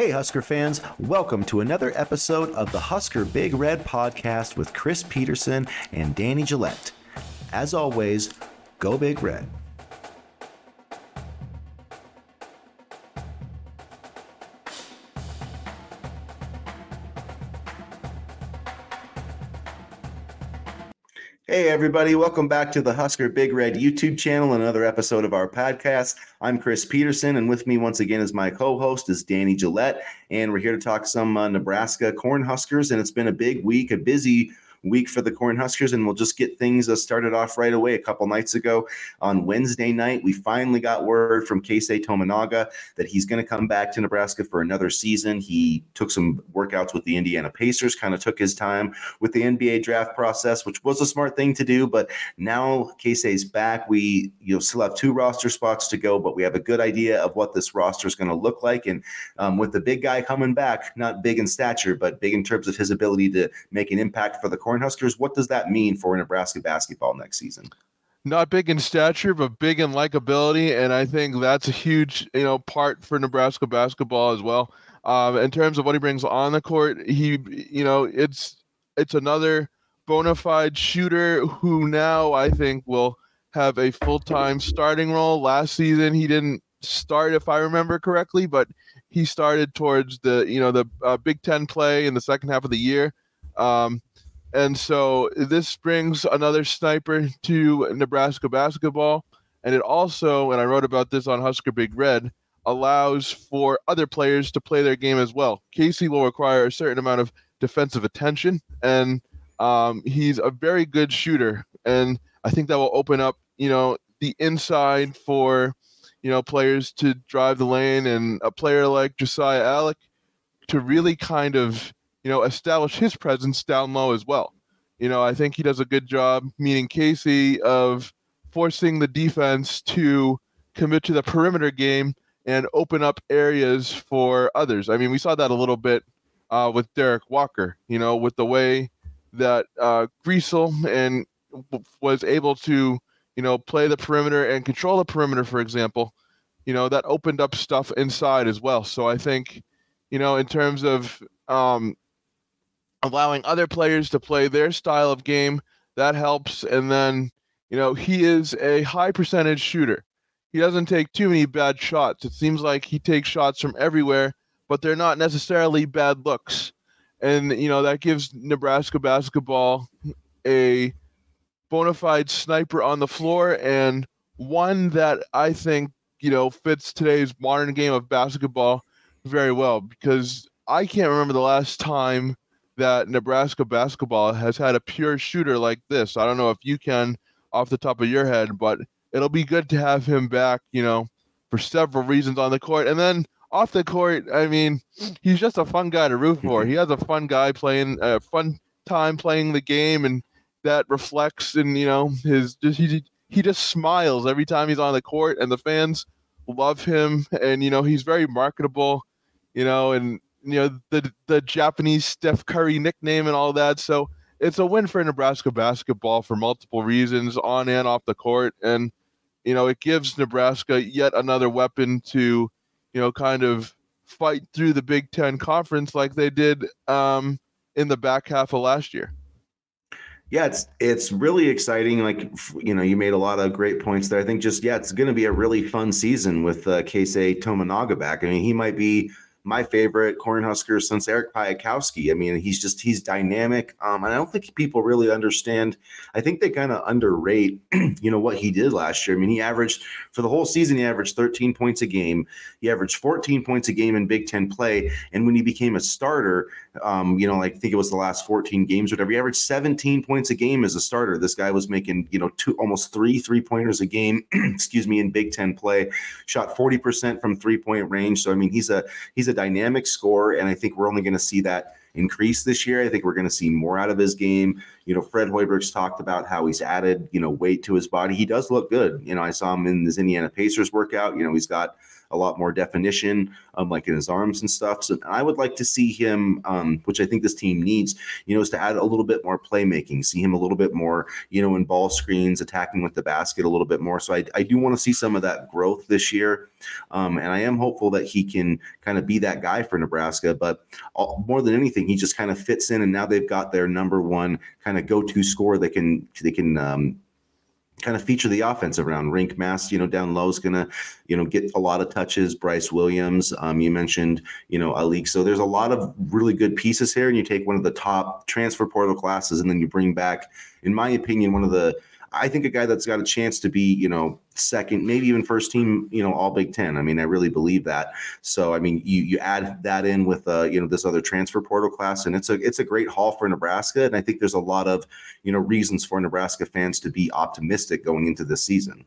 Hey, Husker fans, welcome to another episode of the Husker Big Red podcast with Chris Peterson and Danny Gillette. As always, go Big Red. Hey, everybody, welcome back to the Husker Big Red YouTube channel, another episode of our podcast. I'm Chris Peterson, and with me once again is my co host, is Danny Gillette. And we're here to talk some uh, Nebraska Cornhuskers. And it's been a big week, a busy week for the Cornhuskers, and we'll just get things uh, started off right away. A couple nights ago on Wednesday night, we finally got word from Keisei Tominaga that he's going to come back to Nebraska for another season. He took some workouts with the Indiana Pacers, kind of took his time with the NBA draft process, which was a smart thing to do. But now Keisei's back. We you know still have two roster spots to go, but we have a good idea of what this roster is going to look like. And um, with the big guy coming back, not big in stature, but big in terms of his ability to make an impact for the Cornhuskers. Huskers, what does that mean for Nebraska basketball next season? Not big in stature, but big in likability, and I think that's a huge, you know, part for Nebraska basketball as well. Um, in terms of what he brings on the court, he, you know, it's it's another bona fide shooter who now I think will have a full time starting role. Last season he didn't start, if I remember correctly, but he started towards the you know the uh, Big Ten play in the second half of the year. Um, and so this brings another sniper to Nebraska basketball. And it also, and I wrote about this on Husker Big Red, allows for other players to play their game as well. Keisei will require a certain amount of defensive attention, and um, he's a very good shooter. And I think that will open up, you know, the inside for, you know, players to drive the lane and a player like Josiah Allick to really kind of you know, establish his presence down low as well. You know, I think he does a good job, meaning Keisei, of forcing the defense to commit to the perimeter game and open up areas for others. I mean, we saw that a little bit uh, with Derrick Walker, you know, with the way that uh, Griesel and was able to, you know, play the perimeter and control the perimeter, for example, you know, that opened up stuff inside as well. So I think, you know, in terms of um, allowing other players to play their style of game. That helps. And then, you know, he is a high percentage shooter. He doesn't take too many bad shots. It seems like he takes shots from everywhere, but they're not necessarily bad looks. And, you know, that gives Nebraska basketball a bona fide sniper on the floor and one that I think, you know, fits today's modern game of basketball very well because I can't remember the last time that Nebraska basketball has had a pure shooter like this. I don't know if you can off the top of your head, but it'll be good to have him back, you know, for several reasons on the court. And then off the court, I mean, he's just a fun guy to root for. He has a fun guy playing a uh, fun time playing the game and that reflects in, you know, his just he he just smiles every time he's on the court and the fans love him and you know, he's very marketable, you know, and you know the the Japanese Steph Curry nickname and all that. So it's a win for Nebraska basketball for multiple reasons, on and off the court, and you know it gives Nebraska yet another weapon to you know kind of fight through the Big Ten conference like they did um, in the back half of last year. Yeah, it's it's really exciting. Like you know, you made a lot of great points there. I think just yeah, it's going to be a really fun season with uh, Keisei Tominaga back. I mean, he might be my favorite Cornhusker since Eric Piatkowski. I mean, he's just he's dynamic. Um, and I don't think people really understand. I think they kind of underrate, you know, what he did last year. I mean, he averaged for the whole season, he averaged 13 points a game. He averaged 14 points a game in Big Ten play. And when he became a starter, um, you know, like I think it was the last 14 games, whatever, he averaged 17 points a game as a starter. This guy was making, you know, two almost three three pointers a game, excuse me, in Big Ten play, shot 40% from three point range. So I mean, he's a he's a dynamic scorer, and I think we're only going to see that increase this year. I think we're going to see more out of his game. You know, Fred Hoiberg's talked about how he's added, you know, weight to his body. He does look good. You know, I saw him in his Indiana Pacers workout. You know, he's got a lot more definition, um, like in his arms and stuff. So I would like to see him, um, which I think this team needs, you know, is to add a little bit more playmaking, see him a little bit more, you know, in ball screens, attacking with the basket a little bit more. So I, I do want to see some of that growth this year. Um, and I am hopeful that he can kind of be that guy for Nebraska. But all, more than anything, he just kind of fits in. And now they've got their number one kind of go to score. They can, they can, um, kind of feature the offense around Rienk Mast, you know, down low is going to, you know, get a lot of touches. Brice Williams, um, you mentioned, you know, Allick. So there's a lot of really good pieces here. And you take one of the top transfer portal classes and then you bring back, in my opinion, one of the I think a guy that's got a chance to be, you know, second, maybe even first team, you know, all Big Ten. I mean, I really believe that. So, I mean, you you add that in with, uh, you know, this other transfer portal class, and it's a it's a great haul for Nebraska. And I think there's a lot of, you know, reasons for Nebraska fans to be optimistic going into this season.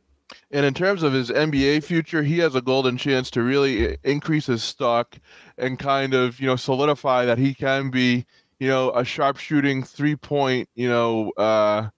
And in terms of his NBA future, he has a golden chance to really increase his stock and kind of, you know, solidify that he can be, you know, a sharpshooting three point, you know, uh,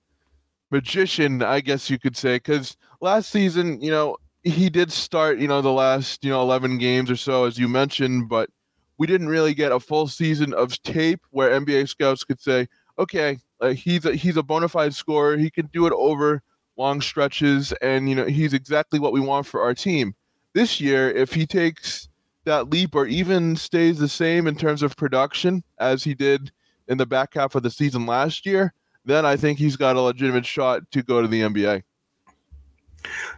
magician, I guess you could say, because last season, you know, he did start, you know, the last, you know, 11 games or so, as you mentioned, but we didn't really get a full season of tape where NBA scouts could say, okay, uh, he's a, he's a bona fide scorer. He can do it over long stretches, and you know, he's exactly what we want for our team. This year, if he takes that leap or even stays the same in terms of production as he did in the back half of the season last year, then I think he's got a legitimate shot to go to the NBA.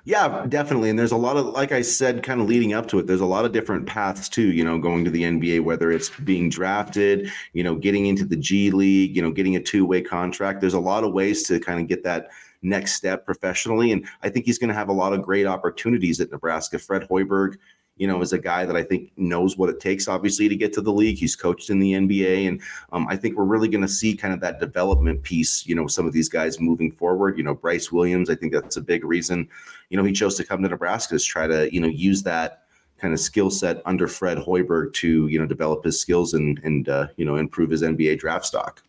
Yeah, definitely. And there's a lot of, like I said, kind of leading up to it, there's a lot of different paths too, you know, going to the NBA, whether it's being drafted, you know, getting into the G League, you know, getting a two way contract. There's a lot of ways to kind of get that next step professionally. And I think he's going to have a lot of great opportunities at Nebraska. Fred Hoiberg, you know, is a guy that I think knows what it takes, obviously, to get to the league. He's coached in the NBA. And um, I think we're really going to see kind of that development piece, you know, some of these guys moving forward. You know, Brice Williams, I think that's a big reason, you know, he chose to come to Nebraska to try to, you know, use that kind of skill set under Fred Hoiberg to, you know, develop his skills and, and uh, you know, improve his NBA draft stock.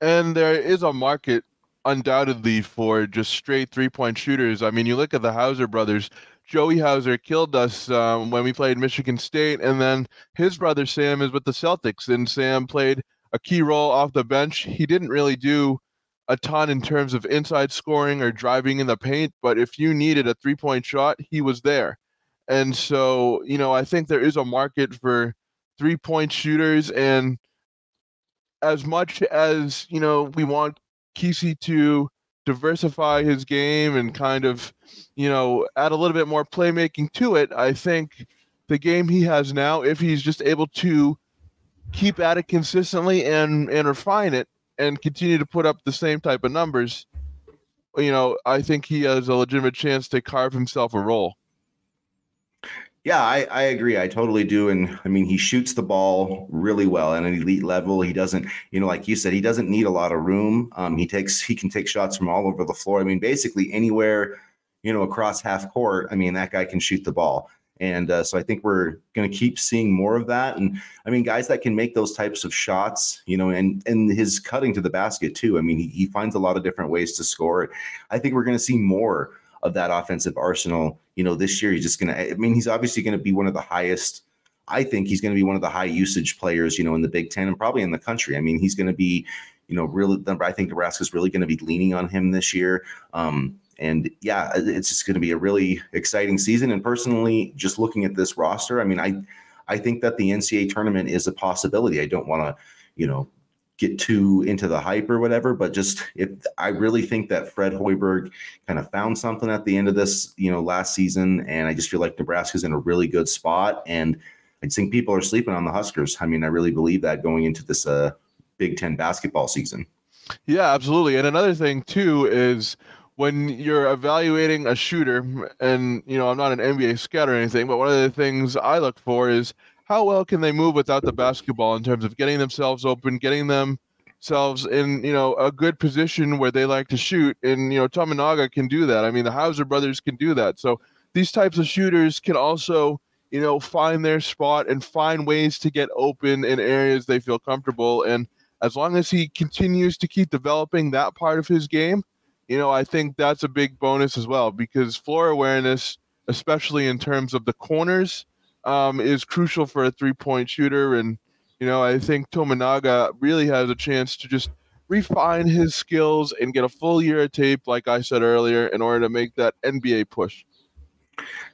And there is a market undoubtedly for just straight three point shooters. I mean, you look at the Hauser brothers, Joey Hauser killed us um, when we played Michigan State, and then his brother Sam is with the Celtics, and Sam played a key role off the bench. He didn't really do a ton in terms of inside scoring or driving in the paint, but if you needed a three point shot, he was there. And so, you know, I think there is a market for three point shooters. And as much as, you know, we want Keisei to diversify his game and kind of, you know, add a little bit more playmaking to it, I think the game he has now, if he's just able to keep at it consistently and and refine it and continue to put up the same type of numbers, you know, I think he has a legitimate chance to carve himself a role. Yeah, I, I agree. I totally do. And I mean, he shoots the ball really well at an elite level. He doesn't, you know, like you said, he doesn't need a lot of room. Um, he takes, he can take shots from all over the floor. I mean, basically anywhere, you know, across half court. I mean, that guy can shoot the ball. And uh, so I think we're going to keep seeing more of that. And I mean, guys that can make those types of shots, you know, and and his cutting to the basket too. I mean, he, he finds a lot of different ways to score. I think we're going to see more of that offensive arsenal. You know, this year he's just going to, I mean, he's obviously going to be one of the highest. I think he's going to be one of the high usage players, you know, in the Big Ten and probably in the country. I mean, he's going to be, you know, really, I think Nebraska's really going to be leaning on him this year. Um, and yeah, it's just going to be a really exciting season. And personally, just looking at this roster, I mean, I, I think that the NCAA tournament is a possibility. I don't want to, you know, get too into the hype or whatever, but just if I really think that Fred Hoiberg kind of found something at the end of this, you know, last season, and I just feel like Nebraska's in a really good spot, and I think people are sleeping on the Huskers. I mean, I really believe that going into this uh, Big Ten basketball season. Yeah, absolutely. And another thing too is when you're evaluating a shooter, and you know, I'm not an NBA scout or anything, but one of the things I look for is how well can they move without the basketball in terms of getting themselves open, getting themselves in you know a good position where they like to shoot, and you know Tominaga can do that. I mean the Hauser brothers can do that. So these types of shooters can also you know find their spot and find ways to get open in areas they feel comfortable and as long as he continues to keep developing that part of his game you know i think that's a big bonus as well because floor awareness especially in terms of the corners um, is crucial for a three point shooter. And, you know, I think Tominaga really has a chance to just refine his skills and get a full year of tape, like I said earlier, in order to make that NBA push.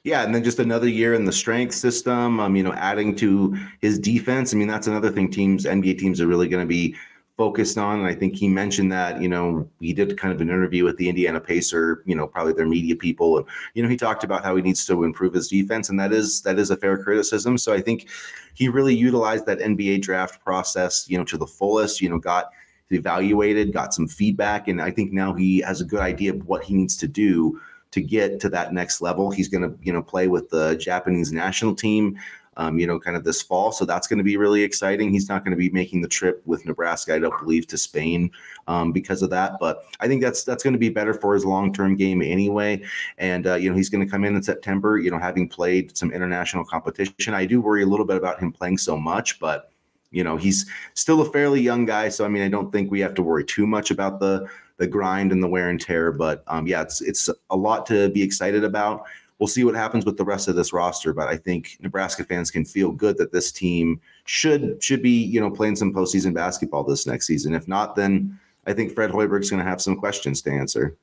Yeah, and then just another year in the strength system. Um, you know, adding to his defense. I mean, that's another thing teams, NBA teams, are really going to be focused on. And I think he mentioned that, you know, he did kind of an interview with the Indiana Pacer, you know, probably their media people. And, you know, he talked about how he needs to improve his defense. And that is that is a fair criticism. So I think he really utilized that NBA draft process, you know, to the fullest, you know, got evaluated, got some feedback. And I think now he has a good idea of what he needs to do to get to that next level. He's going to, you know, play with the Japanese national team um, you know, kind of this fall. So that's going to be really exciting. He's not going to be making the trip with Nebraska, I don't believe, to Spain um, because of that. But I think that's that's going to be better for his long term game anyway. And uh, you know, he's going to come in in September. You know, having played some international competition, I do worry a little bit about him playing so much, but you know he's still a fairly young guy so i mean i don't think we have to worry too much about the the grind and the wear and tear but um, yeah it's it's a lot to be excited about we'll see what happens with the rest of this roster. But I think Nebraska fans can feel good that this team should should be you know playing some postseason basketball this next season. If not, then I think Fred Hoiberg's going to have some questions to answer.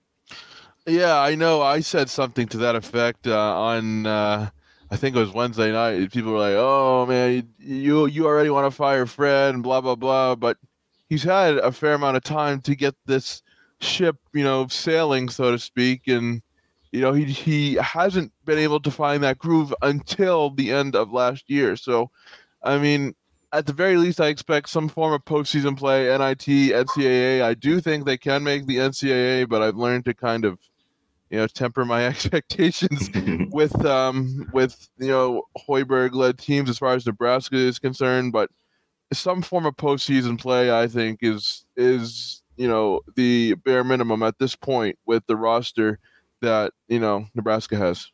Yeah, I know. I said something to that effect uh, on. Uh, I think it was Wednesday night. People were like, "Oh man, you you already want to fire Fred and blah blah blah," but he's had a fair amount of time to get this ship, you know, sailing, so to speak, and you know, he he hasn't been able to find that groove until the end of last year. So, I mean, at the very least, I expect some form of postseason play, NIT, NCAA. I do think they can make the NCAA, but I've learned to kind of, you know, temper my expectations with um with you know Hoiberg led teams as far as Nebraska is concerned. But some form of postseason play, I think, is is you know the bare minimum at this point with the roster that you know Nebraska has.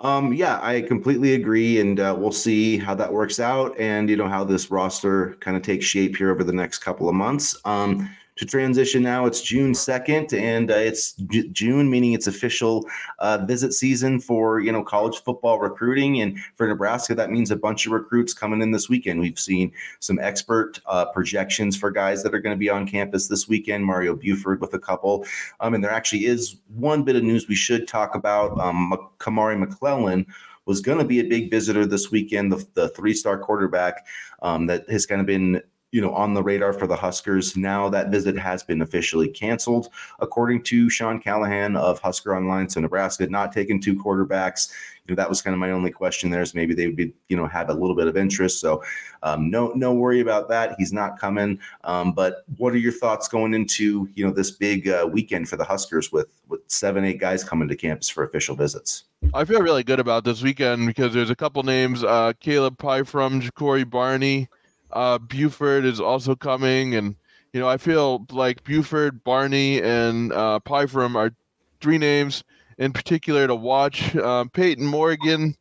Um, yeah, I completely agree, and uh, we'll see how that works out, and you know how this roster kind of takes shape here over the next couple of months. Um, to transition now. It's June 2nd, and uh, it's J- June, meaning it's official uh, visit season for you know college football recruiting. And for Nebraska, that means a bunch of recruits coming in this weekend. We've seen some expert uh, projections for guys that are going to be on campus this weekend. Mario Buford with a couple, um, and there actually is one bit of news we should talk about. Um, Kamari McClellan was going to be a big visitor this weekend. The, the three-star quarterback um, that has kind of been you know, on the radar for the Huskers. Now that visit has been officially canceled, according to Sean Callahan of Husker Online. So Nebraska not taking two quarterbacks. You know, that was kind of my only question there is maybe they would be, you know, have a little bit of interest. So um, no, no worry about that. He's not coming. Um, but what are your thoughts going into, you know, this big uh, weekend for the Huskers with, with seven, eight guys coming to campus for official visits? I feel really good about this weekend because there's a couple names, uh, Caleb Pyfrom Ja'Cory Barney, uh, Buford is also coming, and you know I feel like Buford, Barney, and uh, Pyfrom are three names in particular to watch. Um, Peyton Morgan,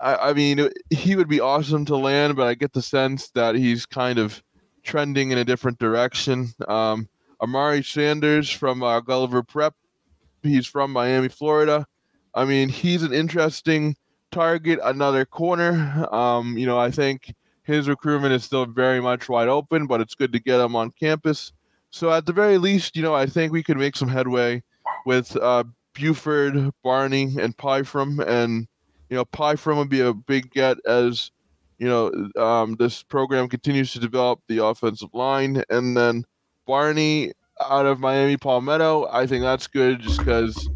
I, I, mean, he would be awesome to land, but I get the sense that he's kind of trending in a different direction. Um, Amari Sanders from uh, Gulliver Prep, he's from Miami, Florida. I mean, he's an interesting target, another corner. Um, you know, I think his recruitment is still very much wide open, but it's good to get him on campus. So at the very least, you know, I think we could make some headway with uh, Buford, Barney, and Pyfrom. And, you know, Pyfrom would be a big get as, you know, um, this program continues to develop the offensive line. And then Barney out of Miami Palmetto, I think that's good just because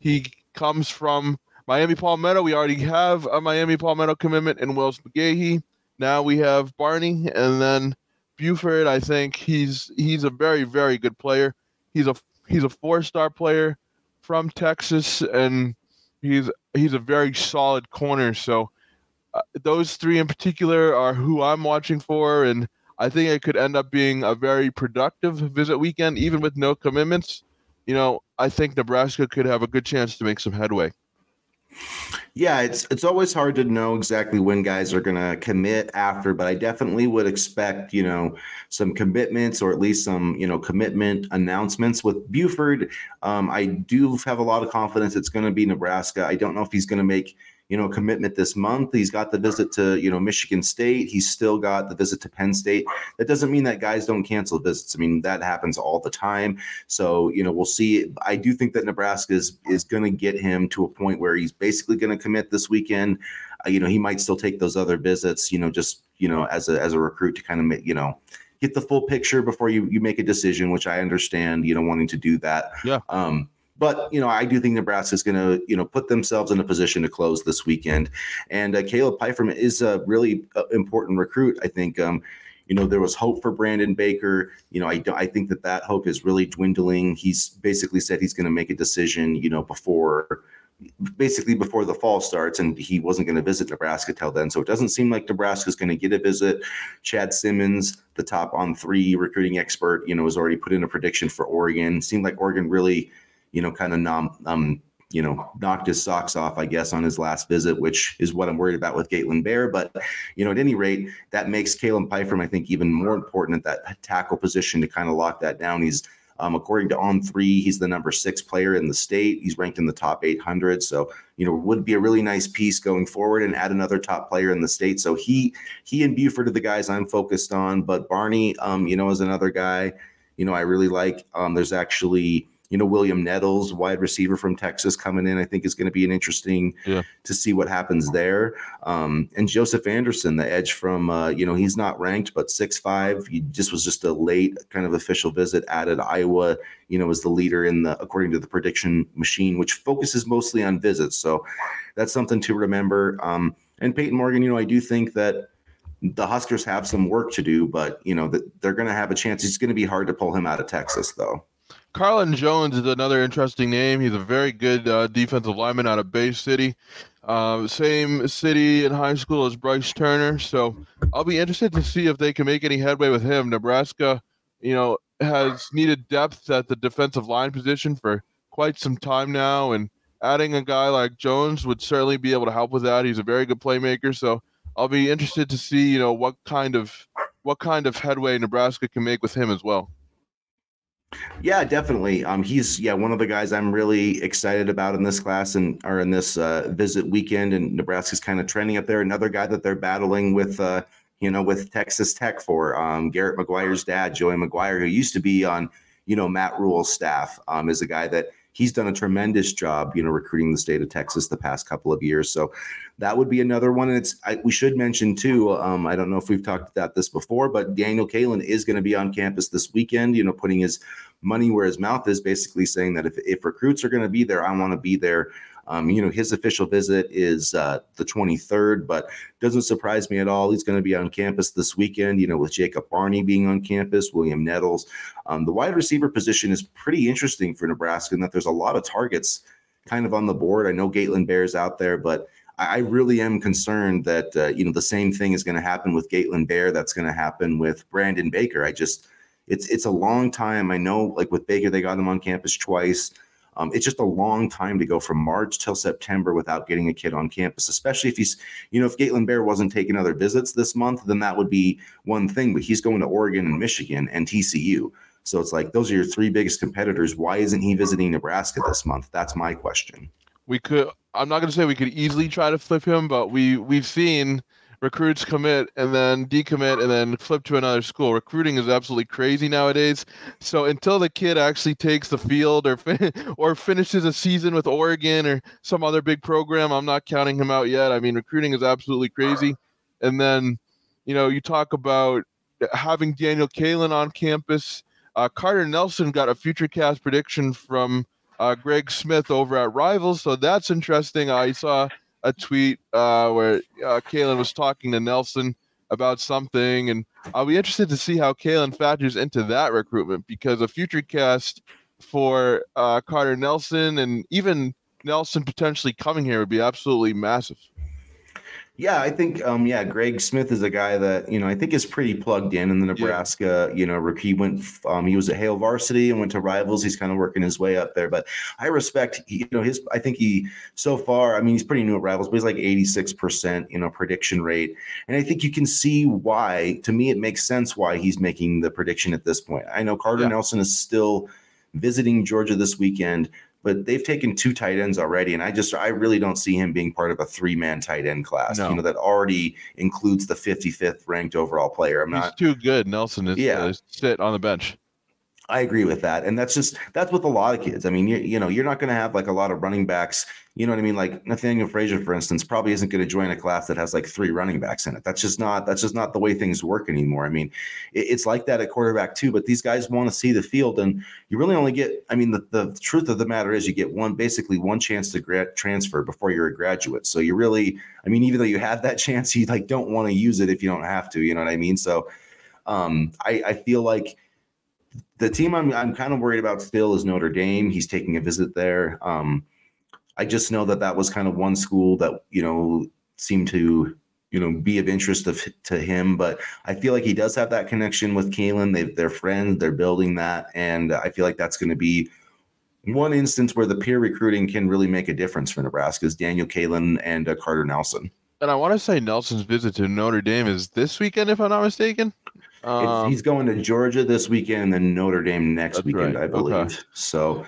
he comes from Miami Palmetto. We already have a Miami Palmetto commitment in Wells McGahee. Now we have Barney, and then Buford. I think he's he's a very very good player. He's a he's a four star player from Texas, and he's he's a very solid corner. So uh, those three in particular are who I'm watching for, and I think it could end up being a very productive visit weekend, even with no commitments. You know, I think Nebraska could have a good chance to make some headway. Yeah, it's it's always hard to know exactly when guys are going to commit after, but I definitely would expect, you know, some commitments or at least some, you know, commitment announcements with Buford. Um, I do have a lot of confidence it's going to be Nebraska. I don't know if he's going to make you know, commitment this month. He's got the visit to, you know, Michigan State. He's still got the visit to Penn State. That doesn't mean that guys don't cancel visits. I mean, that happens all the time. So, you know, we'll see. I do think that Nebraska is, is going to get him to a point where he's basically going to commit this weekend. Uh, you know, he might still take those other visits, you know, just, you know, as a, as a recruit to kind of make, you know, get the full picture before you, you make a decision, which I understand, you know, wanting to do that. Yeah. Um, but you know, I do think Nebraska is going to you know put themselves in a position to close this weekend, and uh, Caleb Pyfrom is a really uh, important recruit. I think. Um, you know, there was hope for Brandon Baker. You know, I, I think that that hope is really dwindling. He's basically said he's going to make a decision, you know, before basically before the fall starts, and he wasn't going to visit Nebraska till then. So it doesn't seem like Nebraska is going to get a visit. Chad Simmons, the top on three recruiting expert, you know, has already put in a prediction for Oregon. Seemed like Oregon really you know, kind of nom, um, you know, knocked his socks off, I guess, on his last visit, which is what I'm worried about with Gatlin Bair. But, you know, at any rate, that makes Caleb Pyfrom, I think, even more important at that tackle position to kind of lock that down. He's, um, according to On Three, he's the number six player in the state. He's ranked in the top 800. So, you know, would be a really nice piece going forward and add another top player in the state. So he, he and Buford are the guys I'm focused on. But Barney, um, you know, is another guy, you know, I really like. Um, there's actually, you know, William Nettles, wide receiver from Texas, coming in, I think is going to be an interesting yeah. to see what happens there. Um, and Joseph Anderson, the edge from, uh, you know, he's not ranked, but six five. He just was just a late kind of official visit. Added Iowa, you know, as the leader in the according to the prediction machine, which focuses mostly on visits. So that's something to remember. Um, and Peyton Morgan, you know, I do think that the Huskers have some work to do, but you know that they're going to have a chance. It's going to be hard to pull him out of Texas, though. Carlin Jones is another interesting name. He's a very good uh, defensive lineman out of Bay City. Uh, same city in high school as Bryce Turner. So I'll be interested to see if they can make any headway with him. Nebraska, you know, has needed depth at the defensive line position for quite some time now, and adding a guy like Jones would certainly be able to help with that. He's a very good playmaker. So I'll be interested to see, you know, what kind of what kind of headway Nebraska can make with him as well. Yeah, definitely. Um, he's yeah one of the guys I'm really excited about in this class and are in this uh, visit weekend. And Nebraska's kind of trending up there. Another guy that they're battling with, uh, you know, with Texas Tech for um, Garrett McGuire's dad, Joey McGuire, who used to be on you know Matt Rhule's staff, um, is a guy that he's done a tremendous job, you know, recruiting the state of Texas the past couple of years. So that would be another one. And it's I, we should mention too. Um, I don't know if we've talked about this before, but Daniel Kaelin is going to be on campus this weekend. You know, putting his money where his mouth is, basically saying that if if recruits are going to be there, I want to be there. Um, you know, his official visit is uh, the 23rd, but doesn't surprise me at all. He's going to be on campus this weekend, you know, with Ja'Cory Barney being on campus, William Nettles. Um, the wide receiver position is pretty interesting for Nebraska in that there's a lot of targets kind of on the board. I know Gatlin Bair's out there, but I really am concerned that uh, you know the same thing is going to happen with Gatlin Bair. That's going to happen with Brandon Baker. I just it's it's a long time. I know, like with Baker, they got him on campus twice. Um, it's just a long time to go from March till September without getting a kid on campus, especially if he's, you know, if Gatlin Bair wasn't taking other visits this month, then that would be one thing. But he's going to Oregon and Michigan and TCU. So it's like those are your three biggest competitors. Why isn't he visiting Nebraska this month? That's my question. We could. I'm not going to say we could easily try to flip him, but we we've seen recruits commit and then decommit and then flip to another school. Recruiting is absolutely crazy nowadays. So until the kid actually takes the field or fin- or finishes a season with Oregon or some other big program, I'm not counting him out yet. I mean, recruiting is absolutely crazy. And then, you know, you talk about having Daniel Kaelin on campus. Uh, Carter Nelson got a FutureCast prediction from uh, Greg Smith over at Rivals, so that's interesting. I saw a tweet uh, where uh, Kaelin was talking to Nelson about something, and I'll be interested to see how Kaelin factors into that recruitment because a FutureCast for uh, Carter Nelson and even Nelson potentially coming here would be absolutely massive. Yeah, I think um yeah, Greg Smith is a guy that, you know, I think is pretty plugged in in the Nebraska, yeah. you know, he went um he was at Hail Varsity and went to Rivals. He's kind of working his way up there, but I respect you know his I think he so far, I mean, he's pretty new at Rivals, but he's like 86%, you know, prediction rate. And I think you can see why to me it makes sense why he's making the prediction at this point. I know Carter yeah. Nelson is still visiting Georgia this weekend but they've taken two tight ends already, and I just I really don't see him being part of a three man tight end class. No. You know that already includes the 55th ranked overall player. I'm He's not too good. Nelson is yeah. sit on the bench. I agree with that. And that's just that's with a lot of kids. I mean, you, you know, you're not going to have like a lot of running backs. You know what I mean? Like Nathaniel Frazier, for instance, probably isn't going to join a class that has like three running backs in it. That's just not that's just not the way things work anymore. I mean, it, it's like that at quarterback too. But these guys want to see the field, and you really only get. I mean, the, the truth of the matter is, you get one basically one chance to transfer before you're a graduate. So you really, I mean, even though you have that chance, you like don't want to use it if you don't have to. You know what I mean? So um, I, I feel like the team I'm I'm kind of worried about still is Notre Dame. He's taking a visit there. Um, I just know that that was kind of one school that you know seemed to you know be of interest of, to him. But I feel like he does have that connection with Kaelin. They they're friends. They're building that, and I feel like that's going to be one instance where the peer recruiting can really make a difference for Nebraska. Is Daniel Kaelin and uh, Carter Nelson. And I want to say Nelson's visit to Notre Dame is this weekend, if I'm not mistaken. Um, he's going to Georgia this weekend and then Notre Dame next weekend, right. I believe. Okay. So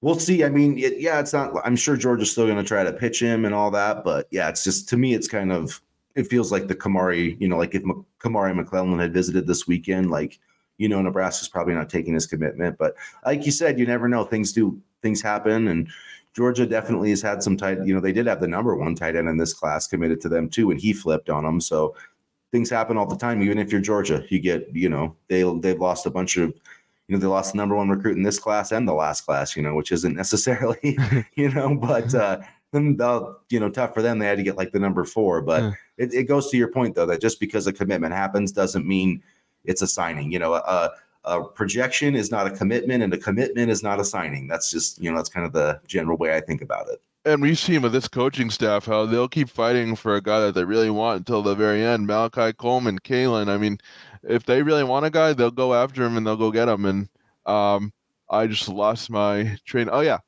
we'll see. I mean, it, yeah, it's not. I'm sure Georgia's still going to try to pitch him and all that, but yeah, it's just to me, it's kind of. It feels like the Kamari, you know, like if M- Kamari McClellan had visited this weekend, like you know, Nebraska's probably not taking his commitment. But like you said, you never know. Things do things happen, and Georgia definitely has had some tight. You know, they did have the number one tight end in this class committed to them too, and he flipped on them. So things happen all the time. Even if you're Georgia, you get you know they they've lost a bunch of you know they lost the number one recruit in this class and the last class. You know, which isn't necessarily you know, but uh, then the you know tough for them. They had to get like the number four, but yeah. it, it goes to your point though that just because a commitment happens doesn't mean it's a signing. You know, a, a projection is not a commitment, and a commitment is not a signing. That's just you know that's kind of the general way I think about it and we've seen with this coaching staff how they'll keep fighting for a guy that they really want until the very end. Malachi Coleman, Kaelin. I mean, if they really want a guy, they'll go after him and they'll go get him. And um, I just lost my train. Oh yeah,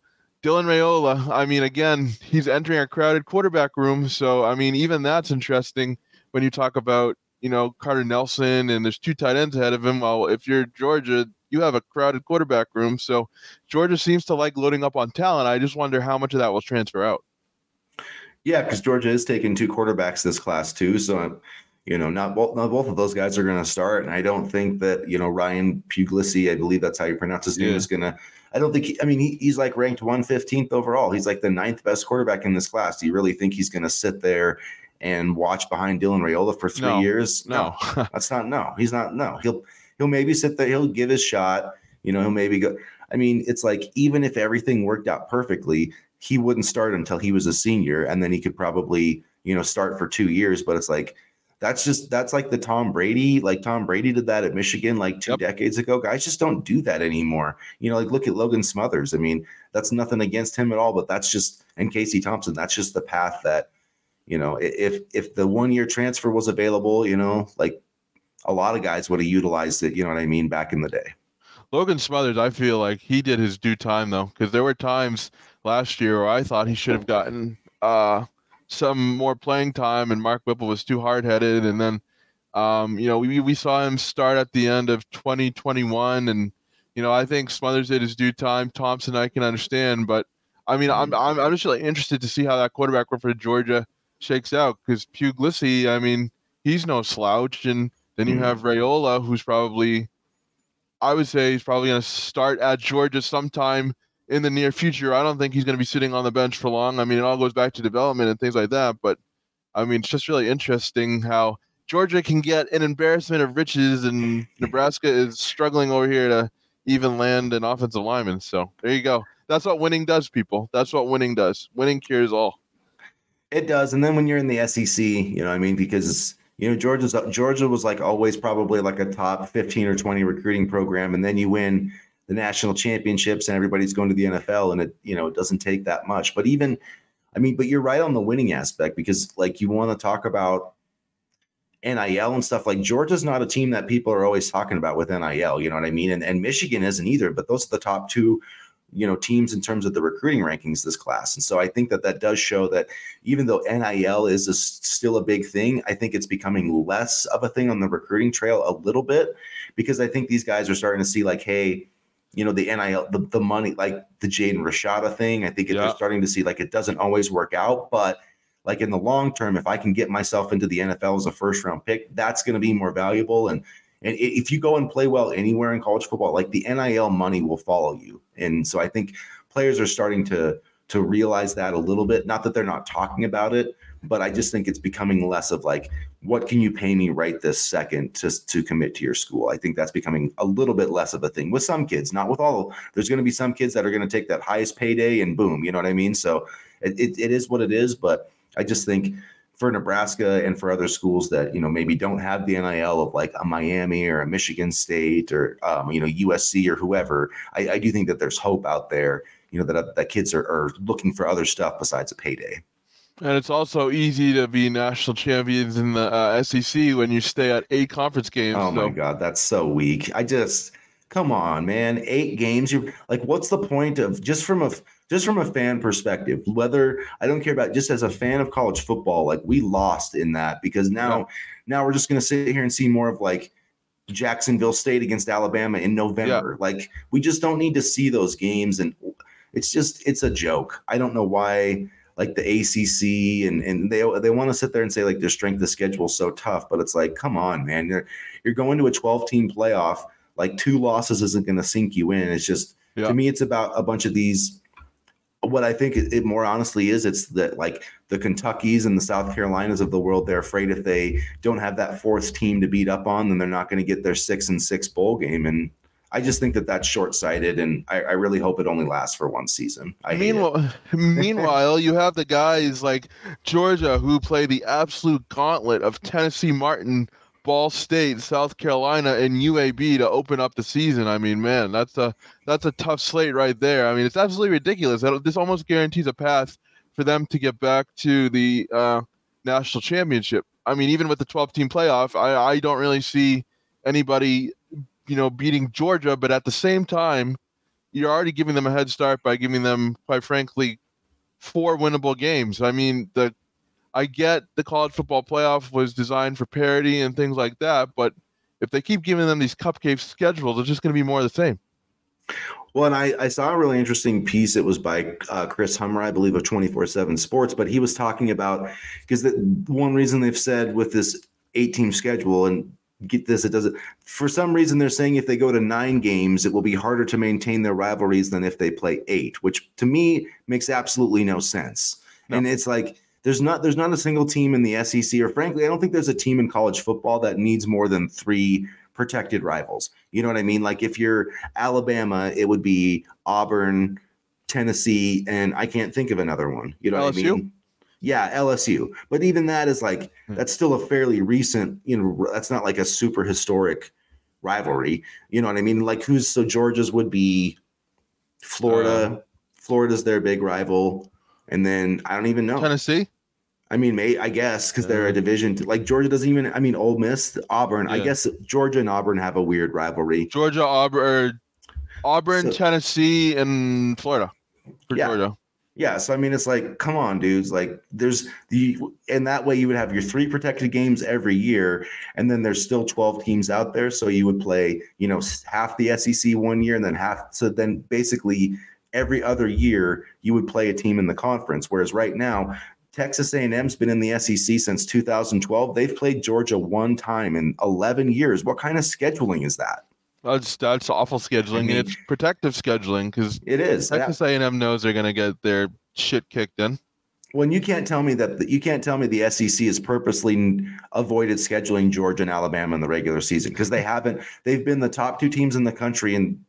Dylan Raiola. I mean, again, he's entering a crowded quarterback room. So I mean, even that's interesting when you talk about you know Carter Nelson and there's two tight ends ahead of him. Well, if you're Georgia, you have a crowded quarterback room. So Georgia seems to like loading up on talent. I just wonder how much of that will transfer out. Yeah, because Georgia is taking two quarterbacks this class too. So you know, not both not both of those guys are going to start, and I don't think that you know Ryan Puglisi, I believe that's how you pronounce his name, yeah. is going to. I don't think. He, I mean, he, he's like ranked 115th overall. He's like the ninth best quarterback in this class. Do you really think he's going to sit there and watch behind Dylan Raiola for three no, years? No, no that's not. No, he's not. No, he'll he'll maybe sit there, he'll give his shot. You know, he'll maybe go. I mean, it's like even if everything worked out perfectly, he wouldn't start until he was a senior, and then he could probably you know start for two years. But it's like that's just that's like the Tom Brady, like Tom Brady did that at Michigan like two yep. decades ago. Guys just don't do that anymore. You know, like look at Logan Smothers. I mean, that's nothing against him at all, but that's just and Casey Thompson. That's just the path that you know. If if the one year transfer was available, you know, like a lot of guys would have utilized it. You know what I mean? Back in the day. Logan Smothers, I feel like he did his due time though, because there were times last year where I thought he should have gotten uh, some more playing time, and Mark Whipple was too hard headed. And then, um, you know, we we saw him start at the end of 2021, and you know, I think Smothers did his due time. Thompson, I can understand, but I mean, I'm I'm, I'm just really interested to see how that quarterback for Georgia shakes out because Pugh Puglisi, I mean, he's no slouch, and then you mm-hmm. have Raiola, who's probably, I would say, he's probably going to start at Georgia sometime in the near future. I don't think he's going to be sitting on the bench for long. I mean, it all goes back to development and things like that. But I mean, it's just really interesting how Georgia can get an embarrassment of riches, and Nebraska is struggling over here to even land an offensive lineman. So there you go. That's what winning does, people. That's what winning does. Winning cures all. It does. And then when you're in the SEC, you know, I mean, because you know, Georgia's Georgia was like always probably like a top 15 or 20 recruiting program. And then you win the national championships and everybody's going to the NFL and it, you know, it doesn't take that much. But even, I mean, but you're right on the winning aspect because like you want to talk about NIL and stuff like Georgia's not a team that people are always talking about with NIL, you know what I mean? And, and Michigan isn't either, but those are the top two you know teams in terms of the recruiting rankings this class and so i think that that does show that even though nil is a, still a big thing i think it's becoming less of a thing on the recruiting trail a little bit because i think these guys are starting to see like hey you know, the NIL, the, the money, like the Jaden Rashada thing. I think yeah. they're starting to see like it doesn't always work out, but like in the long term, if I can get myself into the NFL as a first round pick, that's going to be more valuable. And and if you go and play well anywhere in college football, like the NIL money will follow you. And so I think players are starting to to realize that a little bit. Not that they're not talking about it, but I just think it's becoming less of like, what can you pay me right this second to, to commit to your school? I think that's becoming a little bit less of a thing with some kids, not with all. There's going to be some kids that are going to take that highest payday and boom, you know what I mean? So it, it, it is what it is. But I just think for Nebraska and for other schools that you know maybe don't have the NIL of like a Miami or a Michigan State or um, you know USC or whoever, I, I, do think that there's hope out there you know that that kids are, are looking for other stuff besides a payday. And it's also easy to be national champions in the uh, SEC when you stay at eight conference games. Oh so. my god, that's so weak. I just come on, man. Eight games. You like, what's the point of just from a just from a fan perspective? Whether I don't care about just as a fan of college football, like we lost in that because now yeah. now we're just gonna sit here and see more of like Jacksonville State against Alabama in November. Yeah. Like we just don't need to see those games and it's just it's a joke. I don't know why like the ACC and and they they want to sit there and say like their strength of schedule is so tough, but it's like come on, man, you're you're going to a 12 team playoff. Like two losses isn't going to sink you in. It's just yeah. to me, it's about a bunch of these. What I think it, it more honestly is, it's that like the Kentuckies and the South Carolinas of the world, they're afraid if they don't have that fourth team to beat up on, then they're not going to get their six and six bowl game. And I just think that that's short sighted, and I, I, really hope it only lasts for one season. I meanwhile, meanwhile, you have the guys like Georgia who play the absolute gauntlet of Tennessee Martin, Ball State, South Carolina, and UAB to open up the season. I mean, man, that's a that's a tough slate right there. I mean, it's absolutely ridiculous. This almost guarantees a path for them to get back to the uh, national championship. I mean, even with the 12 team playoff, I, I don't really see anybody you know, beating Georgia, but at the same time, you're already giving them a head start by giving them, quite frankly, four winnable games. I mean, the I get the college football playoff was designed for parity and things like that, but if they keep giving them these cupcake schedules, it's just going to be more of the same. Well, and I, I saw a really interesting piece. It was by uh, Chris Hummer, I believe, of 24 7 Sports, but he was talking about because the one reason they've said with this eight team schedule, and get this, it doesn't. For some reason, they're saying if they go to nine games, it will be harder to maintain their rivalries than if they play eight, which to me makes absolutely no sense. No. And it's like there's not there's not a single team in the SEC, or frankly, I don't think there's a team in college football that needs more than three protected rivals. You know what I mean? Like if you're Alabama, it would be Auburn, Tennessee, and I can't think of another one. You know LSU? what I mean? Yeah, LSU. But even that is like hmm. that's still a fairly recent, you know, that's not like a super historic rivalry. You know what I mean? Like who's so Georgia's would be Florida. Uh, Florida's their big rival. And then I don't even know. Tennessee? I mean, may I guess because they're a uh, division. Like Georgia doesn't even. I mean, Ole Miss, Auburn. Yeah. I guess Georgia and Auburn have a weird rivalry. Georgia, Auburn, er, Auburn, so, Tennessee, and Florida for yeah. Georgia. Yeah, so I mean, it's like, come on, dudes. Like, there's the, and that way you would have your three protected games every year, and then there's still 12 teams out there. So you would play, you know, half the SEC one year, and then half. So then basically every other year you would play a team in the conference. Whereas right now, Texas A&M's been in the SEC since 2012. They've played Georgia one time in 11 years. What kind of scheduling is that? That's that's awful scheduling, I mean, and it's protective scheduling because it is. Texas A and M knows they're going to get their shit kicked in. When you can't tell me that you can't tell me the SEC has purposely avoided scheduling Georgia and Alabama in the regular season because they haven't. They've been the top two teams in the country and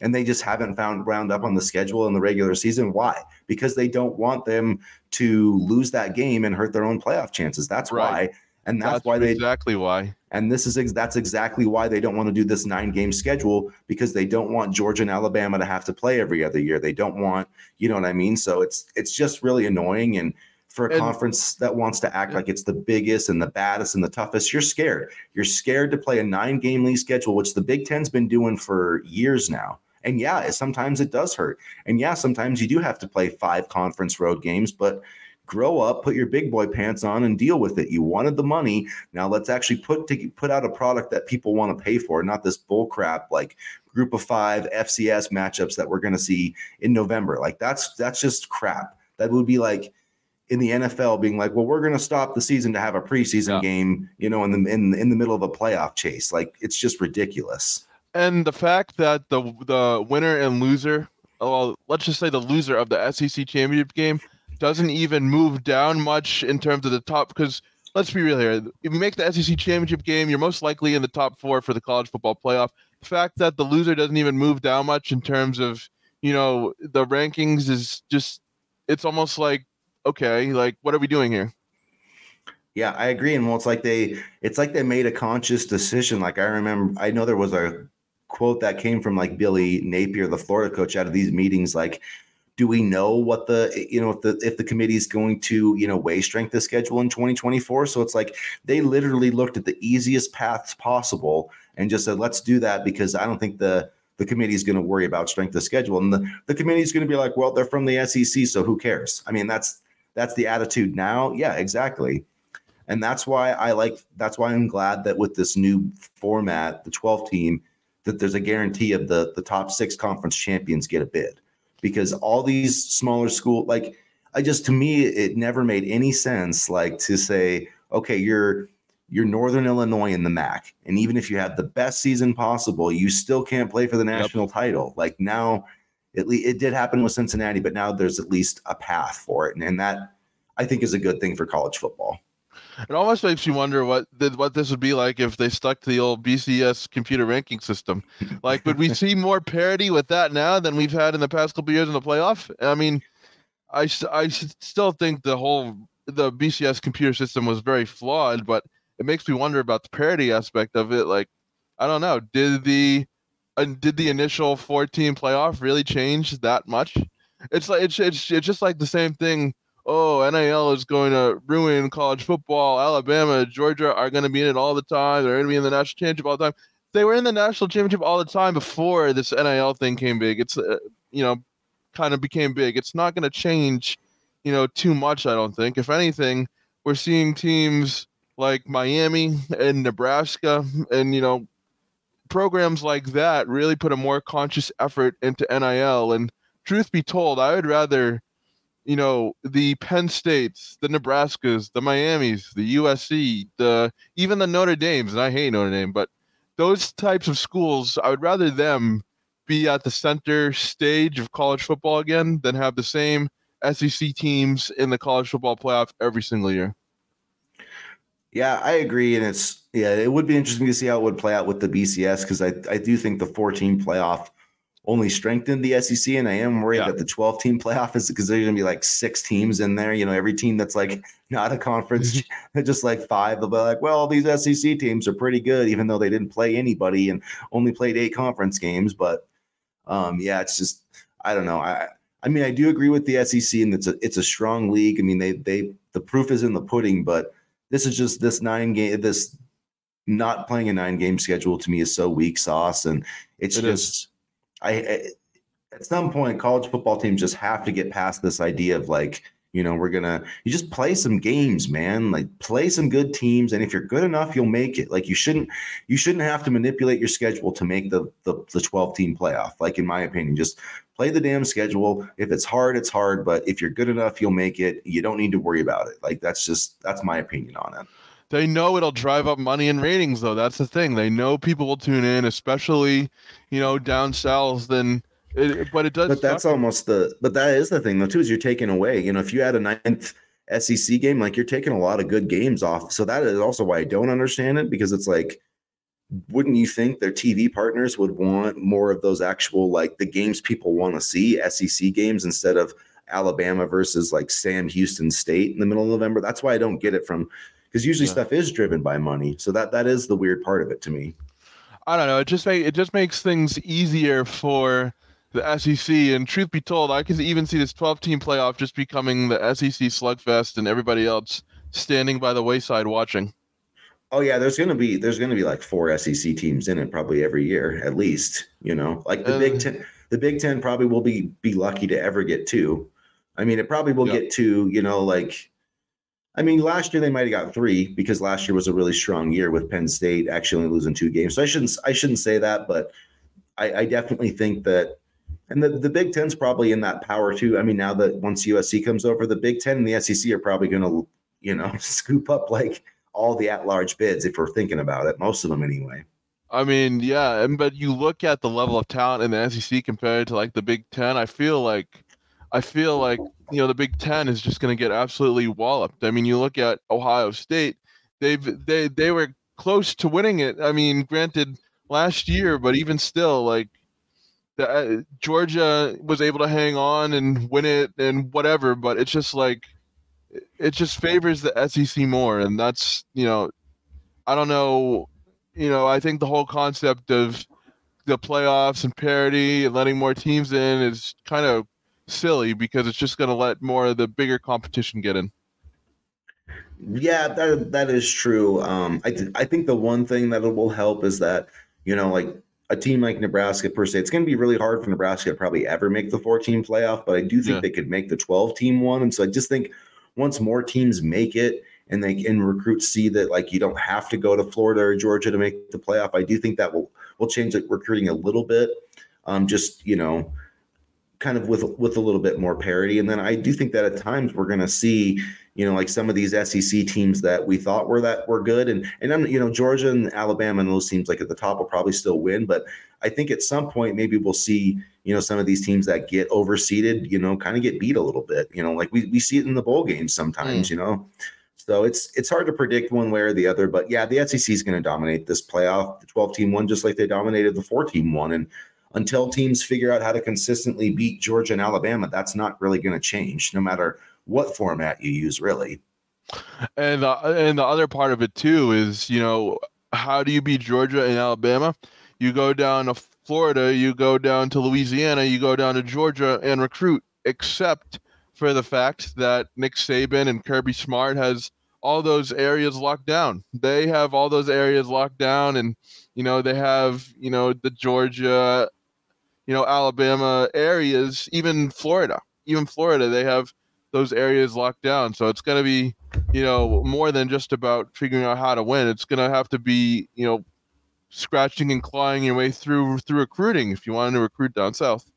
and they just haven't found round up on the schedule in the regular season. Why? Because they don't want them to lose that game and hurt their own playoff chances. That's right. why and that's, that's why they exactly why. And this is that's exactly why they don't want to do this nine game schedule because they don't want Georgia and Alabama to have to play every other year. They don't want, you know what I mean? So it's it's just really annoying and for a and, conference that wants to act like it's the biggest and the baddest and the toughest, you're scared. You're scared to play a nine game league schedule, which the Big Ten's been doing for years now. And yeah, sometimes it does hurt. And yeah, sometimes you do have to play five conference road games, but grow up, put your big boy pants on, and deal with it. You wanted the money. Now let's actually put to, put out a product that people want to pay for, not this bull crap like group of five FCS matchups that we're going to see in November. Like that's that's just crap. That would be like in the NFL being like, well, we're going to stop the season to have a preseason yeah. game, you know, in the in in the middle of a playoff chase. Like it's just ridiculous. And the fact that the the winner and loser, well, let's just say the loser of the SEC championship game doesn't even move down much in terms of the top because let's be real here. If you make the SEC championship game, you're most likely in the top four for the college football playoff. The fact that the loser doesn't even move down much in terms of, you know, the rankings is just it's almost like, okay, like what are we doing here? Yeah, I agree. And well, it's like they it's like they made a conscious decision. Like I remember I know there was a quote that came from like Billy Napier, the Florida coach, out of these meetings, like do we know what the you know if the if the committee is going to you know weigh strength of schedule in 2024 so it's like they literally looked at the easiest paths possible and just said let's do that because i don't think the the committee is going to worry about strength of schedule. And the, the committee is going to be like well they're from the sec so who cares? I mean that's that's the attitude now. Yeah exactly. And that's why i like that's why i'm glad that with this new format the 12 team that there's a guarantee of the the top six conference champions get a bid because all these smaller school like I just to me it never made any sense like to say okay you're you're Northern Illinois in the MAC and even if you have the best season possible you still can't play for the national yep. title like now it it did happen with Cincinnati but now there's at least a path for it and, and that I think is a good thing for college football. It almost makes you wonder what what this would be like if they stuck to the old BCS computer ranking system. Like, would we see more parity with that now than we've had in the past couple years in the playoff? I mean, I I still think the whole the BCS computer system was very flawed, but it makes me wonder about the parity aspect of it. Like, I don't know, did the uh, did the initial 14 playoff really change that much? It's like it's it's, it's just like the same thing oh, NIL is going to ruin college football. Alabama, Georgia are going to be in it all the time. They're going to be in the national championship all the time. They were in the national championship all the time before this NIL thing came big. It's, uh, you know, kind of became big. It's not going to change, you know, too much, I don't think. If anything, we're seeing teams like Miami and Nebraska and, you know, programs like that really put a more conscious effort into NIL. And truth be told, I would rather you know the Penn States, the Nebraskas, the Miamis, the USC, the even the Notre Dames, and I hate Notre Dame, but those types of schools, I would rather them be at the center stage of college football again than have the same SEC teams in the college football playoff every single year. Yeah, I agree, and it's yeah, it would be interesting to see how it would play out with the BCS because I I do think the 14 playoff only strengthened the SEC. And I am worried yeah. that the 12 team playoff is because there's going to be like six teams in there. You know, every team that's like not a conference, just like five, they'll be like, well, these SEC teams are pretty good, even though they didn't play anybody and only played eight conference games. But um, yeah, it's just, I don't know. I, I mean, I do agree with the SEC, and it's a it's a strong league. I mean, they they the proof is in the pudding, but this is just this nine game this not playing a nine game schedule to me is so weak sauce, and it's it just is. I at some point college football teams just have to get past this idea of like you know we're gonna you just play some games man. Like play some good teams and if you're good enough you'll make it. Like you shouldn't you shouldn't have to manipulate your schedule to make the the, the 12 team playoff. Like in my opinion just play the damn schedule. If it's hard it's hard but if you're good enough you'll make it. You don't need to worry about it. Like that's just that's my opinion on it they know it'll drive up money and ratings though. That's the thing. They know people will tune in especially you know down south then it, but it does but that's almost the but that is the thing though too is you're taking away you know if you had a ninth sec game like you're taking a lot of good games off. So that is also why i don't understand it because it's like wouldn't you think their tv partners would want more of those actual like the games people want to see sec games instead of alabama versus like sam houston state in the middle of november? That's why i don't get it from because usually yeah. stuff is driven by money. So that that is the weird part of it to me. I don't know. It just make it just makes things easier for the SEC. And truth be told, I can even see this 12 team playoff just becoming the SEC slugfest and everybody else standing by the wayside watching. Oh yeah, there's gonna be there's gonna be like four SEC teams in it probably every year at least. You know, like the uh, Big Ten. The Big Ten probably will be be lucky to ever get two. I mean, it probably will yep. get two. You know, like I mean, last year they might have got three because last year was a really strong year with Penn State actually only losing two games. So I shouldn't I shouldn't say that, but I, I definitely think that, and the, the Big Ten's probably in that power too. I mean, now that once USC comes over, the Big Ten and the SEC are probably going to, you know, scoop up like all the at large bids if we're thinking about it, most of them anyway. I mean, yeah, and but you look at the level of talent in the SEC compared to like the Big Ten. I feel like, I feel like you know the Big Ten is just going to get absolutely walloped. I mean, you look at Ohio State; they've they they were close to winning it. I mean, granted, last year, but even still, like the, uh, Georgia was able to hang on and win it and whatever. But it's just like it just favors the SEC more, and that's you know, I don't know, you know, I think the whole concept of the playoffs and parity and letting more teams in is kind of silly because it's just going to let more of the bigger competition get in. Yeah, that that is true. Um, I th- I think the one thing that it will help is that you know, like a team like Nebraska per se, it's going to be really hard for Nebraska to probably ever make the 14 playoff, but I do think yeah. they could make the 12 team one. And so I just think once more teams make it and they can recruit see that like you don't have to go to Florida or Georgia to make the playoff, I do think that will will change like recruiting a little bit. Um, just you know, kind of with with a little bit more parity. And then I do think that at times we're going to see, you know, like some of these SEC teams that we thought were that were good, and and I'm you know Georgia and Alabama and those teams like at the top will probably still win, but I think at some point maybe we'll see you know some of these teams that get overseeded, you know, kind of get beat a little bit. You know, like we we see it in the bowl games sometimes. Mm. You know. So it's it's hard to predict one way or the other, but yeah, the SEC is going to dominate this playoff. The 12 team one, just like they dominated the 4 team one, and until teams figure out how to consistently beat Georgia and Alabama, that's not really going to change, no matter what format you use, really. And the, and the other part of it too is, you know, how do you beat Georgia and Alabama? You go down to Florida, you go down to Louisiana, you go down to Georgia and recruit, except for the fact that Nick Saban and Kirby Smart has all those areas locked down. They have all those areas locked down, and you know they have you know the Georgia you know, Alabama areas, even Florida, even Florida, they have those areas locked down. So it's going to be, you know, more than just about figuring out how to win. It's going to have to be, you know, scratching and clawing your way through through recruiting if you want to recruit down south.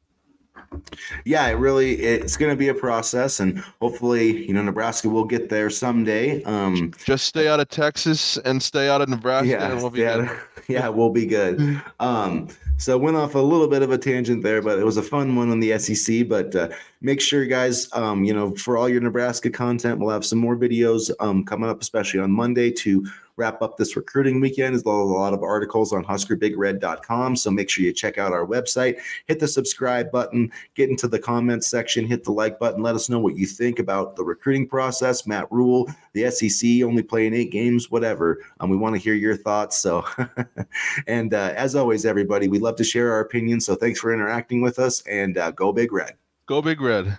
Yeah, it really it's going to be a process, and hopefully, you know, Nebraska will get there someday. Um, Just stay out of Texas and stay out of Nebraska, yeah, and we'll be good. yeah, we'll be good. Um, so went off a little bit of a tangent there, but it was a fun one on the SEC. But uh, make sure, guys, um, you know, for all your Nebraska content, we'll have some more videos um, coming up, especially on Monday to wrap up this recruiting weekend. There's a lot of articles on huskerbigred.com. So make sure you check out our website, hit the subscribe button, get into the comments section, hit the like button, let us know what you think about the recruiting process, Matt Rhule, the SEC only playing eight games, whatever. Um, we want to hear your thoughts. So, and uh, as always, everybody, we love to share our opinions. So thanks for interacting with us and uh, go Big Red. Go Big Red.